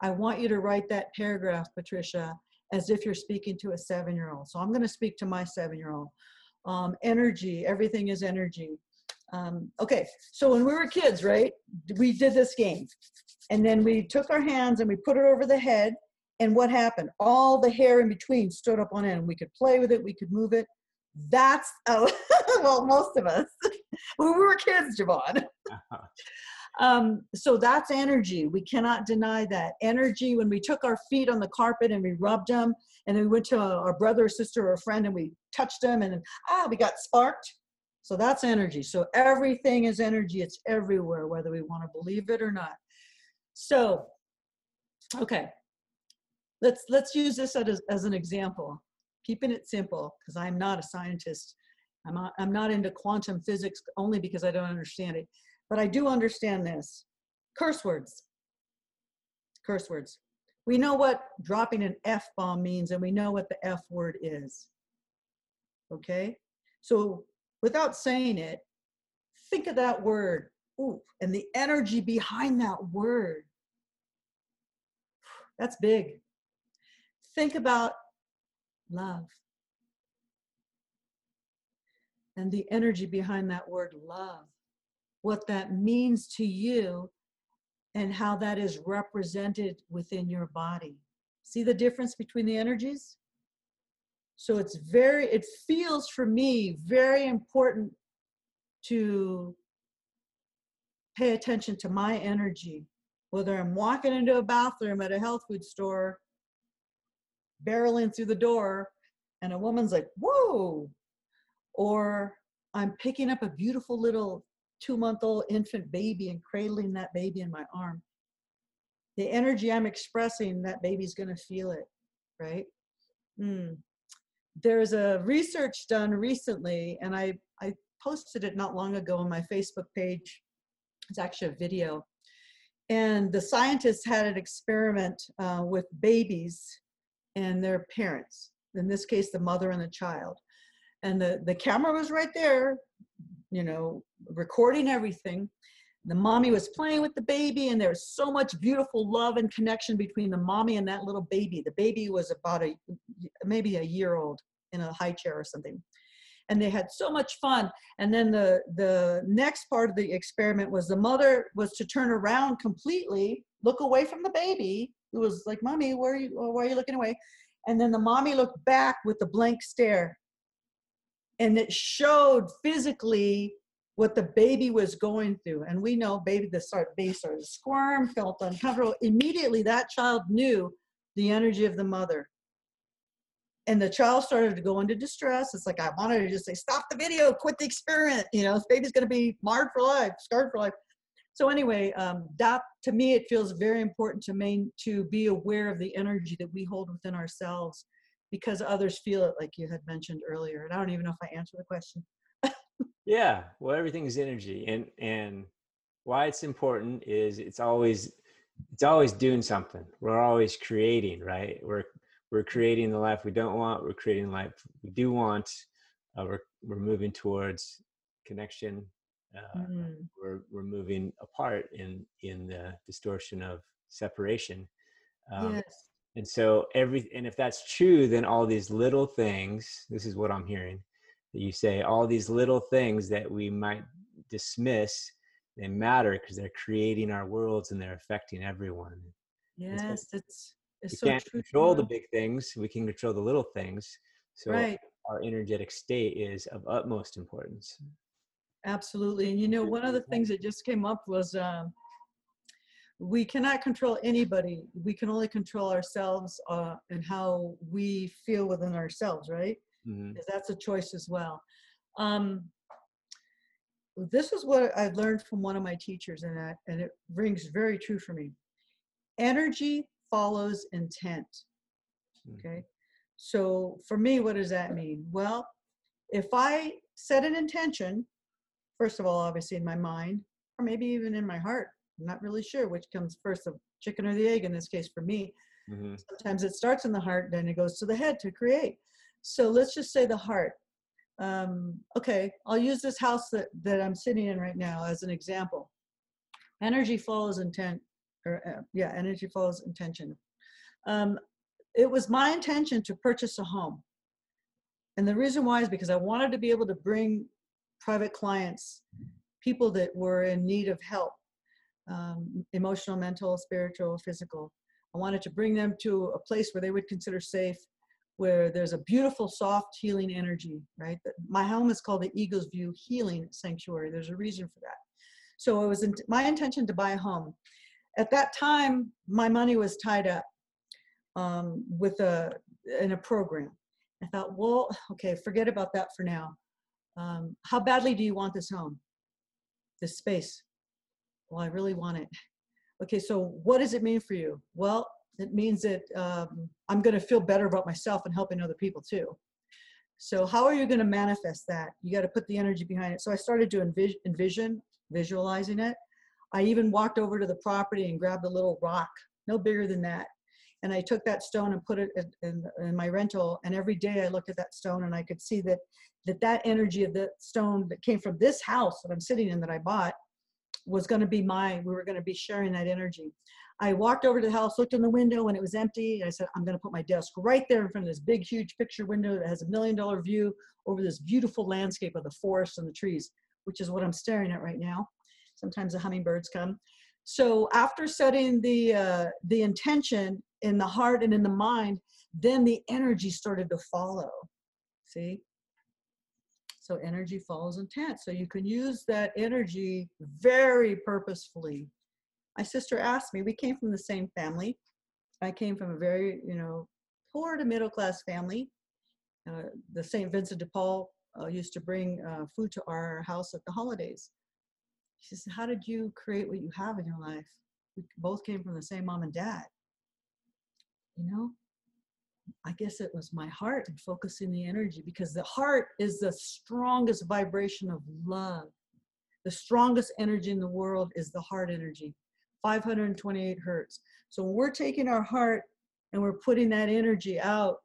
I want you to write that paragraph, Patricia, as if you're speaking to a seven-year-old. So I'm going to speak to my seven-year-old." Um, energy everything is energy. Um, okay so when we were kids right we did this game. And then we took our hands and we put it over the head and what happened? All the hair in between stood up on end. We could play with it we could move it. That's oh, (laughs) well most of us. (laughs) When we were kids javon um, so that's energy. We cannot deny that. Energy when we took our feet on the carpet and we rubbed them and then we went to our brother or sister or a friend and we touched them and ah we got sparked. So that's energy. So everything is energy. It's everywhere whether we want to believe it or not. So okay. Let's let's use this as, as an example. Keeping it simple because i'm not a scientist. I'm not, I'm not into quantum physics only because i don't understand it but i do understand this curse words curse words we know what dropping an F bomb means and we know what the F word is. Okay? So without saying it, think of that word. Ooh, and the energy behind that word. That's big. Think about love and the energy behind that word love, what that means to you and how that is represented within your body. See the difference between the energies? So it's very, it feels for me very important to pay attention to my energy, whether I'm walking into a bathroom at a health food store, barreling through the door, and a woman's like, whoa, or I'm picking up a beautiful little two month old infant baby and cradling that baby in my arm. The energy I'm expressing, that baby's going to feel it, right? Mm. There's a research done recently, and I, I posted it not long ago on my Facebook page. It's actually a video. And the scientists had an experiment uh, with babies and their parents, in this case, the mother and the child. And the, the camera was right there, you know, recording everything. The mommy was playing with the baby, and there was so much beautiful love and connection between the mommy and that little baby. The baby was about a maybe a year old in a high chair or something. And they had so much fun. And then the the next part of the experiment was the mother was to turn around completely, look away from the baby, who was like, "Mommy, where are you? Why are you looking away?" And then the mommy looked back with the blank stare and it showed physically what the baby was going through. And we know baby the start baby started to squirm, felt uncomfortable. Immediately that child knew the energy of the mother. And the child started to go into distress. It's like I wanted to just say, stop the video, quit the experiment. You know, this baby's gonna be marred for life, scarred for life. So anyway, um, that to me it feels very important to main to be aware of the energy that we hold within ourselves because others feel it like you had mentioned earlier and i don't even know if i answered the question. Yeah well everything is energy and and why it's important is it's always it's always doing something. We're always creating right? We're we're creating the life we don't want we're creating the life we do want uh, we're we're moving towards connection uh, mm. we're we're moving apart in in the distortion of separation um, yes and so every and if that's true then all these little things this is what i'm hearing that you say all these little things that we might dismiss they matter because they're creating our worlds and they're affecting everyone. Yes so it's it's we so can't control the big things we can control the little things. So right. our energetic state is of utmost importance. Absolutely and you know one of the things that just came up was um, we cannot control anybody. We can only control ourselves uh, and how we feel within ourselves, right? Mm-hmm. That's a choice as well. Um, this is what I learned from one of my teachers, and that, and it rings very true for me. Energy follows intent. Mm-hmm. Okay, so for me, what does that mean? Well, if I set an intention, first of all, obviously in my mind, or maybe even in my heart. I'm not really sure which comes first, the chicken or the egg in this case for me. Mm-hmm. Sometimes it starts in the heart, then it goes to the head to create. So let's just say the heart. Um, okay, I'll use this house that, that I'm sitting in right now as an example. Energy follows intent, or uh, yeah, energy follows intention. Um, it was my intention to purchase a home. And the reason why is because I wanted to be able to bring private clients, people that were in need of help, um, emotional, mental, spiritual, physical. I wanted to bring them to a place where they would consider safe, where there's a beautiful, soft, healing energy, right? My home is called the Eagles View Healing Sanctuary. There's a reason for that. So it was my intention to buy a home. At that time, my money was tied up um, with a in a program. I thought, well, okay, forget about that for now. Um, how badly do you want this home, this space? Well, I really want it. Okay, so what does it mean for you? Well, it means that um, I'm going to feel better about myself and helping other people too. So how are you going to manifest that? You got to put the energy behind it. So I started to envision, envision, visualizing it. I even walked over to the property and grabbed a little rock, no bigger than that. And I took that stone and put it in, in, in my rental. And every day I looked at that stone and I could see that that, that energy of the stone that came from this house that I'm sitting in that I bought was going to be my We were going to be sharing that energy. I walked over to the house, looked in the window, and it was empty. I said, I'm going to put my desk right there in front of this big, huge picture window that has a million dollar view over this beautiful landscape of the forest and the trees, which is what I'm staring at right now. Sometimes the hummingbirds come. So after setting the uh, the intention in the heart and in the mind, then the energy started to follow. See, so energy follows intent. So you can use that energy very purposefully my sister asked me, we came from the same family. I came from a very, you know, poor to middle class family. Uh, the St. Vincent de Paul uh, used to bring uh, food to our house at the holidays. She said, How did you create what you have in your life? We both came from the same mom and dad. You know, I guess it was my heart and focusing the energy because the heart is the strongest vibration of love. The strongest energy in the world is the heart energy. 528 hertz. So when we're taking our heart and we're putting that energy out,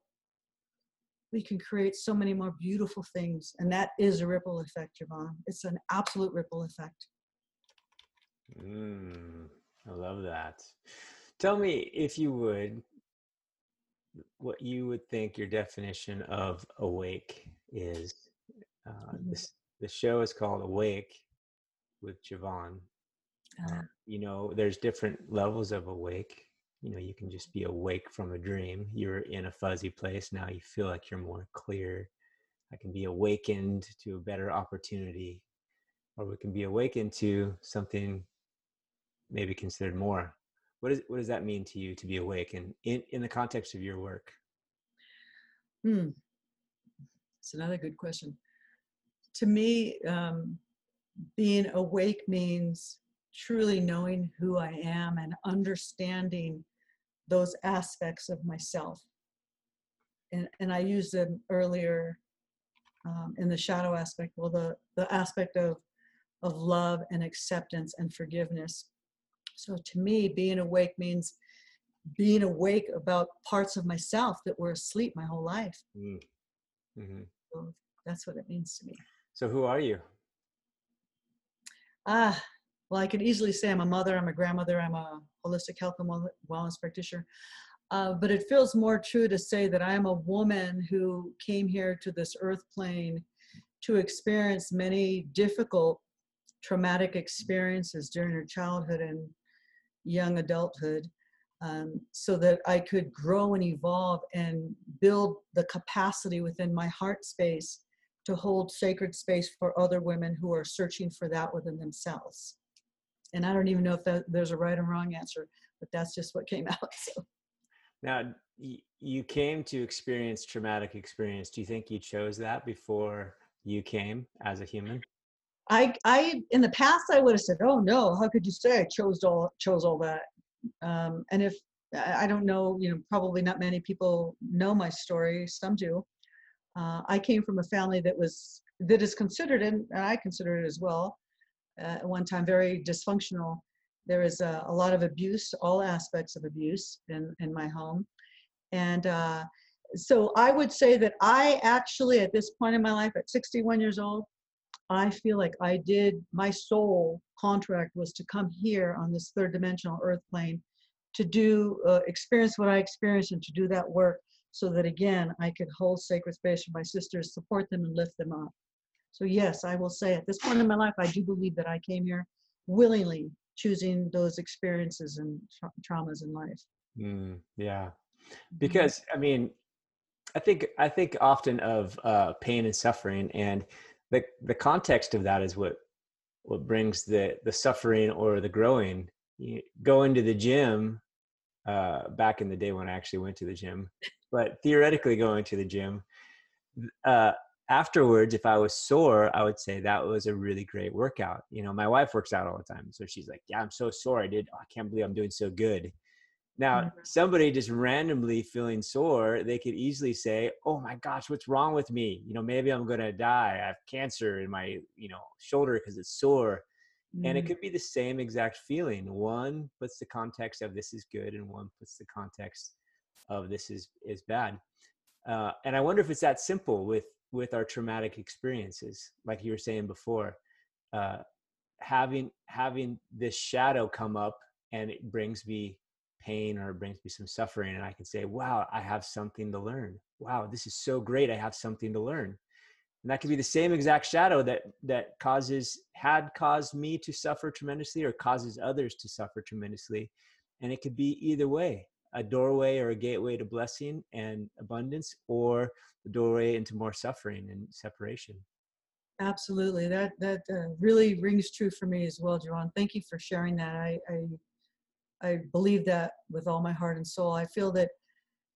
we can create so many more beautiful things. And that is a ripple effect, Javon. It's an absolute ripple effect. Mm, I love that. Tell me, if you would, what you would think your definition of awake is. Uh, mm-hmm. this the show is called Awake with Javon. Uh, you know, there's different levels of awake. You know, you can just be awake from a dream. You're in a fuzzy place. Now you feel like you're more clear. I can be awakened to a better opportunity, or we can be awakened to something maybe considered more. What, is, what does that mean to you to be awakened in, in the context of your work? Hmm. It's another good question. To me, um, being awake means truly knowing who I am and understanding those aspects of myself. And, and I used them earlier um, in the shadow aspect, well, the, the aspect of, of love and acceptance and forgiveness. So to me, being awake means being awake about parts of myself that were asleep my whole life. Mm. Mm-hmm. So that's what it means to me. So who are you? Ah, well, I can easily say I'm a mother, I'm a grandmother, I'm a holistic health and wellness practitioner. Uh, but it feels more true to say that I'm a woman who came here to this earth plane to experience many difficult traumatic experiences during her childhood and young adulthood um, so that I could grow and evolve and build the capacity within my heart space to hold sacred space for other women who are searching for that within themselves and I don't even know if that, there's a right or wrong answer, but that's just what came (laughs) out. So. Now, you came to experience traumatic experience. Do you think you chose that before you came as a human? I, I, in the past, I would have said, "Oh no, how could you say I chose all chose all that?" Um, and if I don't know, you know, probably not many people know my story. Some do. Uh, I came from a family that was that is considered, and I consider it as well, uh, at one time very dysfunctional. There is a, a, lot of abuse, all aspects of abuse in, in my home. And uh, so I would say that I actually, at this point in my life, at 61 years old, I feel like I did, my soul contract was to come here on this third dimensional earth plane to do, uh, experience what I experienced and to do that work so that again, I could hold sacred space for my sisters, support them and lift them up. So yes, I will say at this point in my life, I do believe that I came here willingly choosing those experiences and tra- traumas in life. Mm, yeah, mm-hmm. because I mean, I think I think often of uh, pain and suffering, and the the context of that is what what brings the the suffering or the growing. You go into the gym uh, back in the day when I actually went to the gym, but theoretically going to the gym. Uh, afterwards, if I was sore, I would say that was a really great workout. You know, my wife works out all the time. So she's like, Yeah, I'm so sore. I did, oh, I can't believe I'm doing so good. Now, mm-hmm. somebody just randomly feeling sore, they could easily say, Oh my gosh, what's wrong with me? You know, maybe I'm going to die. I have cancer in my, you know, shoulder because it's sore. Mm-hmm. And it mm. could be the same exact feeling. One puts the context of this is good, and one puts the context of this is is bad. Uh, and I wonder if it's that simple with with our traumatic experiences like you were saying before uh, having having this shadow come up and it brings me pain or it brings me some suffering and i can say wow i have something to learn. Wow this is so great i have something to learn. And that could be the same exact shadow that that causes had caused me to suffer tremendously or causes others to suffer tremendously. And it could be either way a doorway or a gateway to blessing and abundance or the doorway into more suffering and separation. Absolutely that that uh, really rings true for me as well Javon. thank you for sharing that. I, I i believe that with all my heart and soul i feel that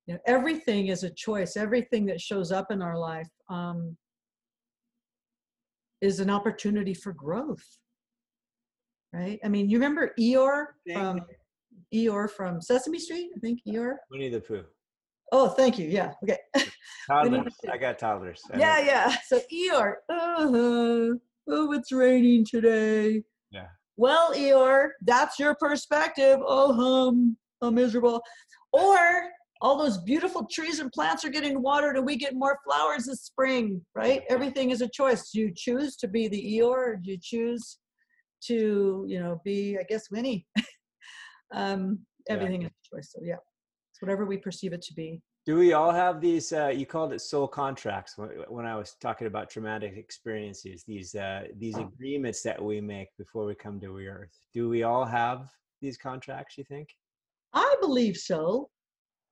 you know everything is a choice everything that shows up in our life um, is an opportunity for growth right i mean you remember eeyore from Eeyore from Sesame Street, I think Eeyore. Winnie the Pooh. Oh, thank you. Yeah. Okay. (laughs) Toddlers. I got toddlers. I yeah, know. yeah. So Eeyore. Uh-huh. Oh, it's raining today. Well, Eeyore, that's your perspective. Oh, hum, I'm miserable. Or all those beautiful trees and plants are getting watered and we get more flowers this spring, right? Everything is a choice. Do you choose to be the Eeyore or do you choose to, you know, be, I guess, Winnie? (laughs) um, everything yeah. is a choice. So yeah, it's whatever we perceive it to be. Do we all have these? Uh, you called it soul contracts when I was talking about traumatic experiences. These uh, these agreements that we make before we come to Earth. Do we all have these contracts? You think? I believe so.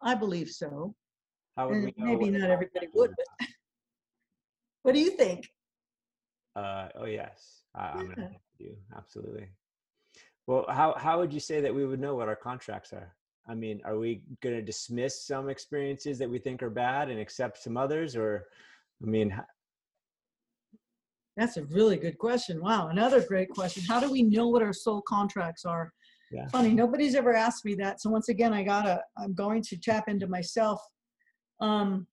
I believe so. How would we maybe not everybody would, but (laughs) what do you think? Uh, oh yes, I, am gonna you absolutely. Well, how how would you say that we would know what our contracts are? I mean, are we going to dismiss some experiences that we think are bad and accept some others, or I mean? That's a really good question. Wow, another great question. How do we know what our soul contracts are? Yeah. Funny, nobody's ever asked me that. So once again, I gotta. I'm going to tap into myself. Um,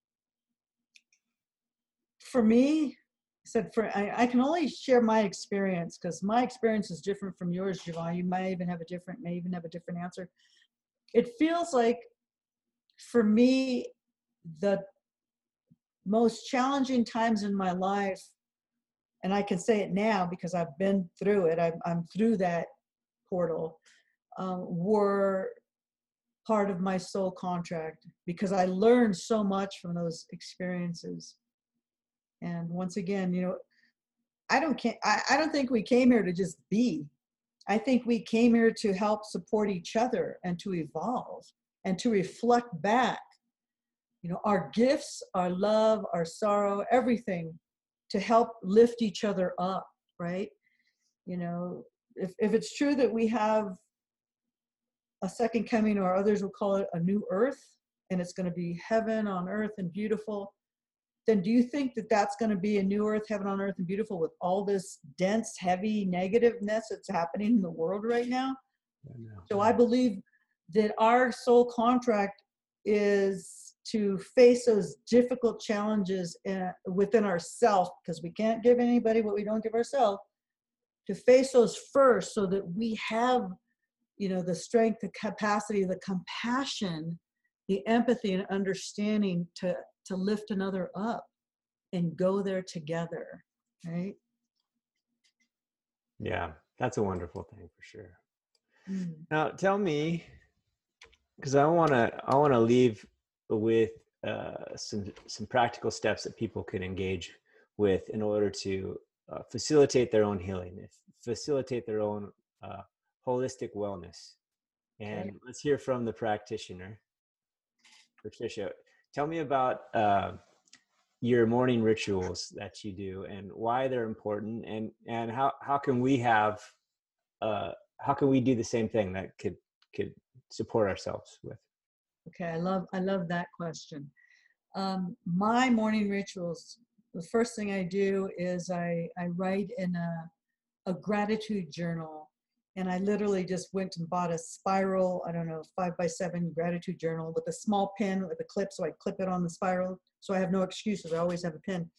for me, I said for I, I, can only share my experience because my experience is different from yours, Javon. You may even have a different, may even have a different answer. It feels like for me, the most challenging times in my life, and I can say it now because I've been through it, I'm, I'm through that portal, um, were part of my soul contract because I learned so much from those experiences and once again, you know, I don't can I, I don't think we came here to just be. I think we came here to help support each other and to evolve and to reflect back, you know, our gifts, our love, our sorrow, everything to help lift each other up, right? You know, if, if it's true that we have a second coming, or others will call it a new earth, and it's going to be heaven on earth and beautiful, then do you think that that's going to be a new earth, heaven on earth, and beautiful with all this dense, heavy negativeness that's happening in the world right now? So I believe that our soul contract is to face those difficult challenges uh, within ourselves because we can't give anybody what we don't give ourselves to face those first so that we have you know the strength the capacity the compassion the empathy and understanding to to lift another up and go there together right yeah that's a wonderful thing for sure Mm. now tell me because i want to i want to leave with uh, some some practical steps that people can engage with in order to uh, facilitate their own healing facilitate their own uh, holistic wellness and Okay. let's hear from the practitioner patricia tell me about uh, your morning rituals that you do and why they're important and and how how can we have uh how can we do the same thing that could could support ourselves with Okay, I love I love that question. Um, my morning rituals. The first thing I do is I I write in a a gratitude journal, and I literally just went and bought a spiral. I don't know five by seven gratitude journal with a small pin with a clip, so I clip it on the spiral, so I have no excuses. I always have a pin,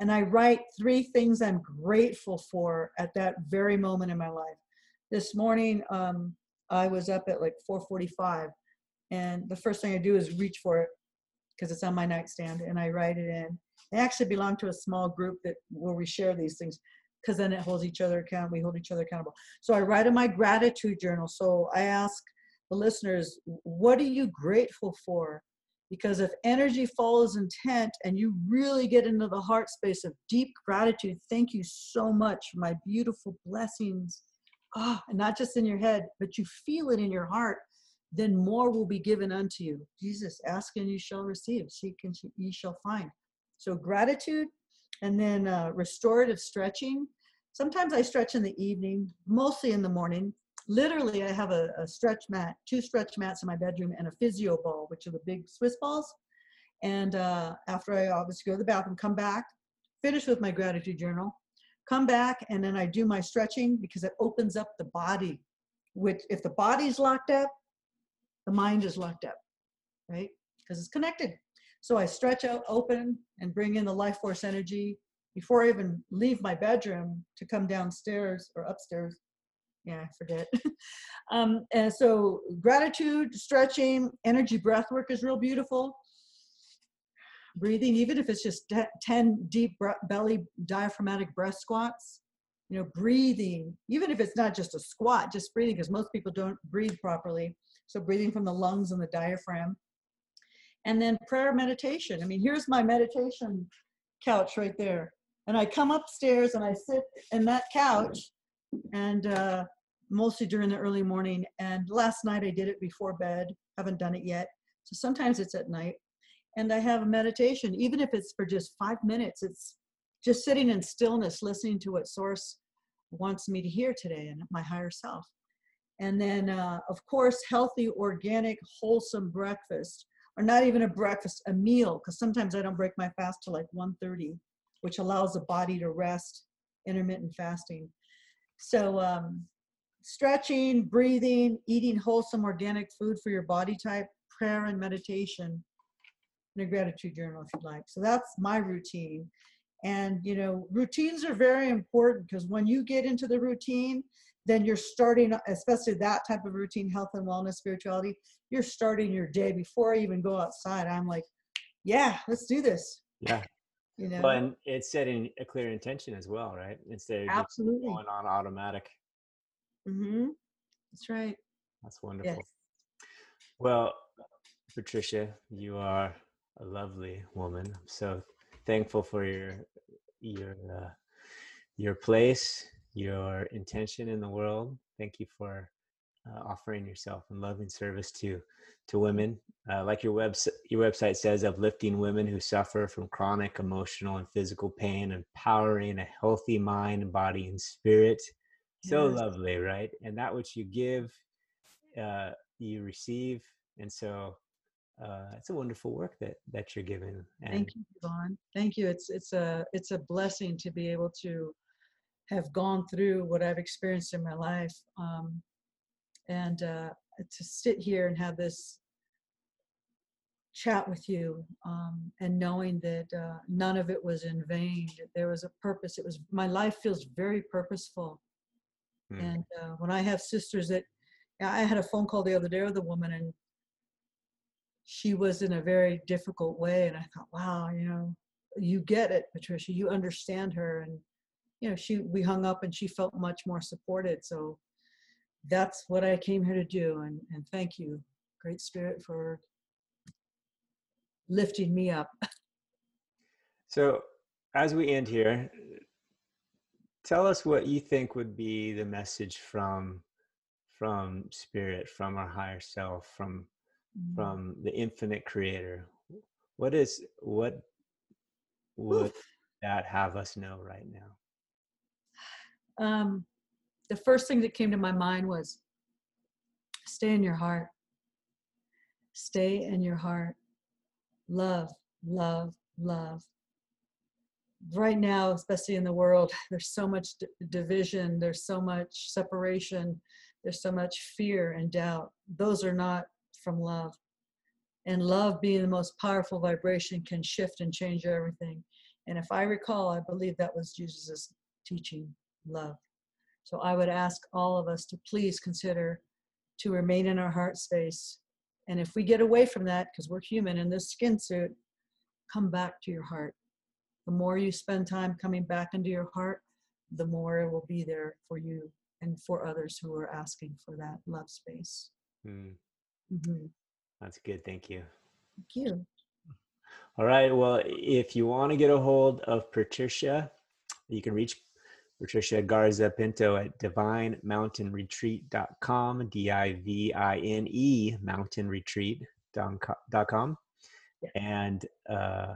and I write three things I'm grateful for at that very moment in my life. This morning, um, I was up at like 4:45 and the first thing I do is reach for it because it's on my nightstand and I write it in. I actually belong to a small group that where we share these things because then it holds each other accountable. We hold each other accountable. So I write in my gratitude journal. So I ask the listeners, what are you grateful for? Because if energy follows intent and you really get into the heart space of deep gratitude, thank you so much for my beautiful blessings. Ah, and not just in your head, but you feel it in your heart then more will be given unto you. Jesus, ask and you shall receive, seek and ye shall find. So gratitude, and then uh, restorative stretching. Sometimes I stretch in the evening, mostly in the morning. Literally, I have a, a stretch mat, two stretch mats in my bedroom, and a physio ball, which are the big Swiss balls. And uh, after I obviously go to the bathroom, come back, finish with my gratitude journal, come back, and then I do my stretching because it opens up the body. Which, if the body's locked up, the mind is locked up, right? Because it's connected. So I stretch out, open, and bring in the life force energy before I even leave my bedroom to come downstairs or upstairs. Yeah, I forget. (laughs) um, and so gratitude, stretching, energy breath work is real beautiful. Breathing, even if it's just 10 deep belly diaphragmatic breath squats, you know, breathing, even if it's not just a squat, just breathing, because most people don't breathe properly so breathing from the lungs and the diaphragm. And then prayer meditation. I mean, here's my meditation couch right there. And I come upstairs and I sit in that couch and uh, mostly during the early morning. And last night I did it before bed. Haven't done it yet. So sometimes it's at night. And I have a meditation, even if it's for just five minutes. It's just sitting in stillness, listening to what Source wants me to hear today and my higher self. And then, uh, of course, healthy, organic, wholesome breakfast, or not even a breakfast, a meal, because sometimes I don't break my fast till like 1.30, which allows the body to rest, intermittent fasting. So um, stretching, breathing, eating wholesome, organic food for your body type, prayer and meditation, and a gratitude journal if you'd like. So that's my routine. And, you know, routines are very important because when you get into the routine, then you're starting, especially that type of routine, health and wellness, spirituality, you're starting your day before I even go outside. I'm like, yeah, let's do this. Yeah. You know, Well, and it's setting a clear intention as well, right? Instead of absolutely. going on automatic. Mm-hmm. That's right. That's wonderful. Yes. Well, Patricia, you are a lovely woman. I'm so thankful for your your uh, your place, your intention in the world. Thank you for uh, offering yourself and loving service to to women. Uh, like your web your website says, uplifting women who suffer from chronic emotional and physical pain, empowering a healthy mind, body, and spirit. So Yes. lovely, right? And that which you give, uh, you receive, and so uh, it's a wonderful work that that you're giving. And Thank you, Javon. Thank you. It's it's a it's a blessing to be able to have gone through what I've experienced in my life, um, and uh, to sit here and have this chat with you um, and knowing that uh, none of it was in vain. That there was a purpose. It was my life feels very purposeful. Mm. And uh, when I have sisters that I had a phone call the other day with a woman and she was in a very difficult way, and I thought, wow, you know, you get it, Patricia. You understand her, and you know, she we hung up and she felt much more supported. So that's what I came here to do, and and thank you, Great Spirit, for lifting me up. (laughs) So, as we end here, tell us what you think would be the message from from spirit, from our higher self, from Mm. from the infinite creator. What is what would that have us know right now? Um, the first thing that came to my mind was stay in your heart. Stay in your heart. Love, love, love. Right now, especially in the world, (laughs) there's so much d- division, there's so much separation, there's so much fear and doubt. Those are not from love. And love, being the most powerful vibration, can shift and change everything. And if I recall, I believe that was Jesus' teaching love. So I would ask all of us to please consider to remain in our heart space. And if we get away from that, because we're human in this skin suit, come back to your heart. The more you spend time coming back into your heart, the more it will be there for you and for others who are asking for that love space. Hmm, hmm that's good. Thank you. Thank you. All right. Well, if you want to get a hold of Patricia, you can reach Patricia Garza Pinto at divinemountainretreat.com, D I V I N E mountainretreat.com. Yeah. And uh,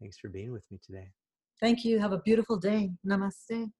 thanks for being with me today. Thank you. Have a beautiful day. Namaste.